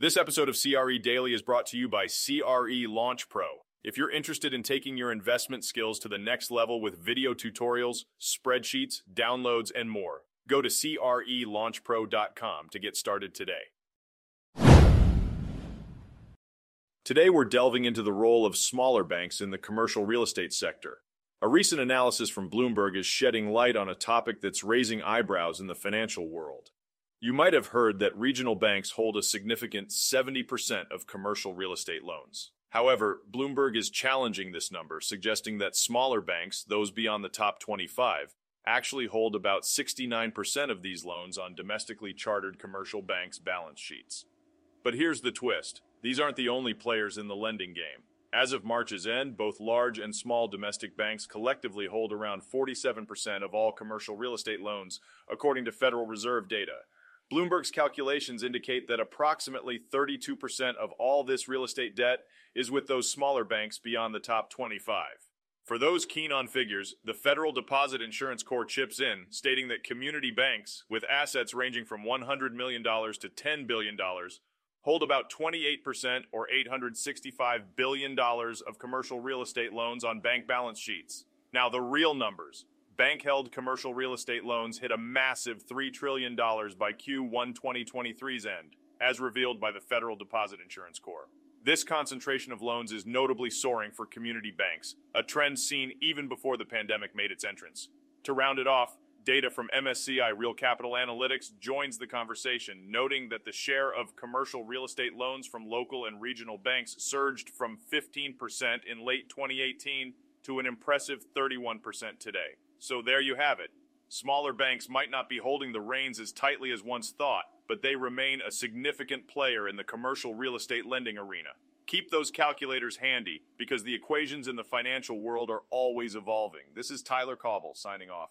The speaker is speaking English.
This episode of CRE Daily is brought to you by CRE Launch Pro. If you're interested in taking your investment skills to the next level with video tutorials, spreadsheets, downloads, and more, go to CRELaunchPro.com to get started today. Today, we're delving into the role of smaller banks in the commercial real estate sector. A recent analysis from Bloomberg is shedding light on a topic that's raising eyebrows in the financial world. You might have heard that regional banks hold a significant 70% of commercial real estate loans. However, Bloomberg is challenging this number, suggesting that smaller banks, those beyond the top 25, actually hold about 69% of these loans on domestically chartered commercial banks' balance sheets. But here's the twist these aren't the only players in the lending game. As of March's end, both large and small domestic banks collectively hold around 47% of all commercial real estate loans, according to Federal Reserve data. Bloomberg's calculations indicate that approximately 32% of all this real estate debt is with those smaller banks beyond the top 25. For those keen on figures, the Federal Deposit Insurance Corps chips in, stating that community banks, with assets ranging from $100 million to $10 billion, hold about 28% or $865 billion of commercial real estate loans on bank balance sheets. Now, the real numbers bank held commercial real estate loans hit a massive $3 trillion by Q1 2023's end, as revealed by the Federal Deposit Insurance Corps. This concentration of loans is notably soaring for community banks, a trend seen even before the pandemic made its entrance. To round it off, data from MSCI Real Capital Analytics joins the conversation, noting that the share of commercial real estate loans from local and regional banks surged from 15% in late 2018 to an impressive 31% today. So there you have it. Smaller banks might not be holding the reins as tightly as once thought, but they remain a significant player in the commercial real estate lending arena. Keep those calculators handy because the equations in the financial world are always evolving. This is Tyler Cauble signing off.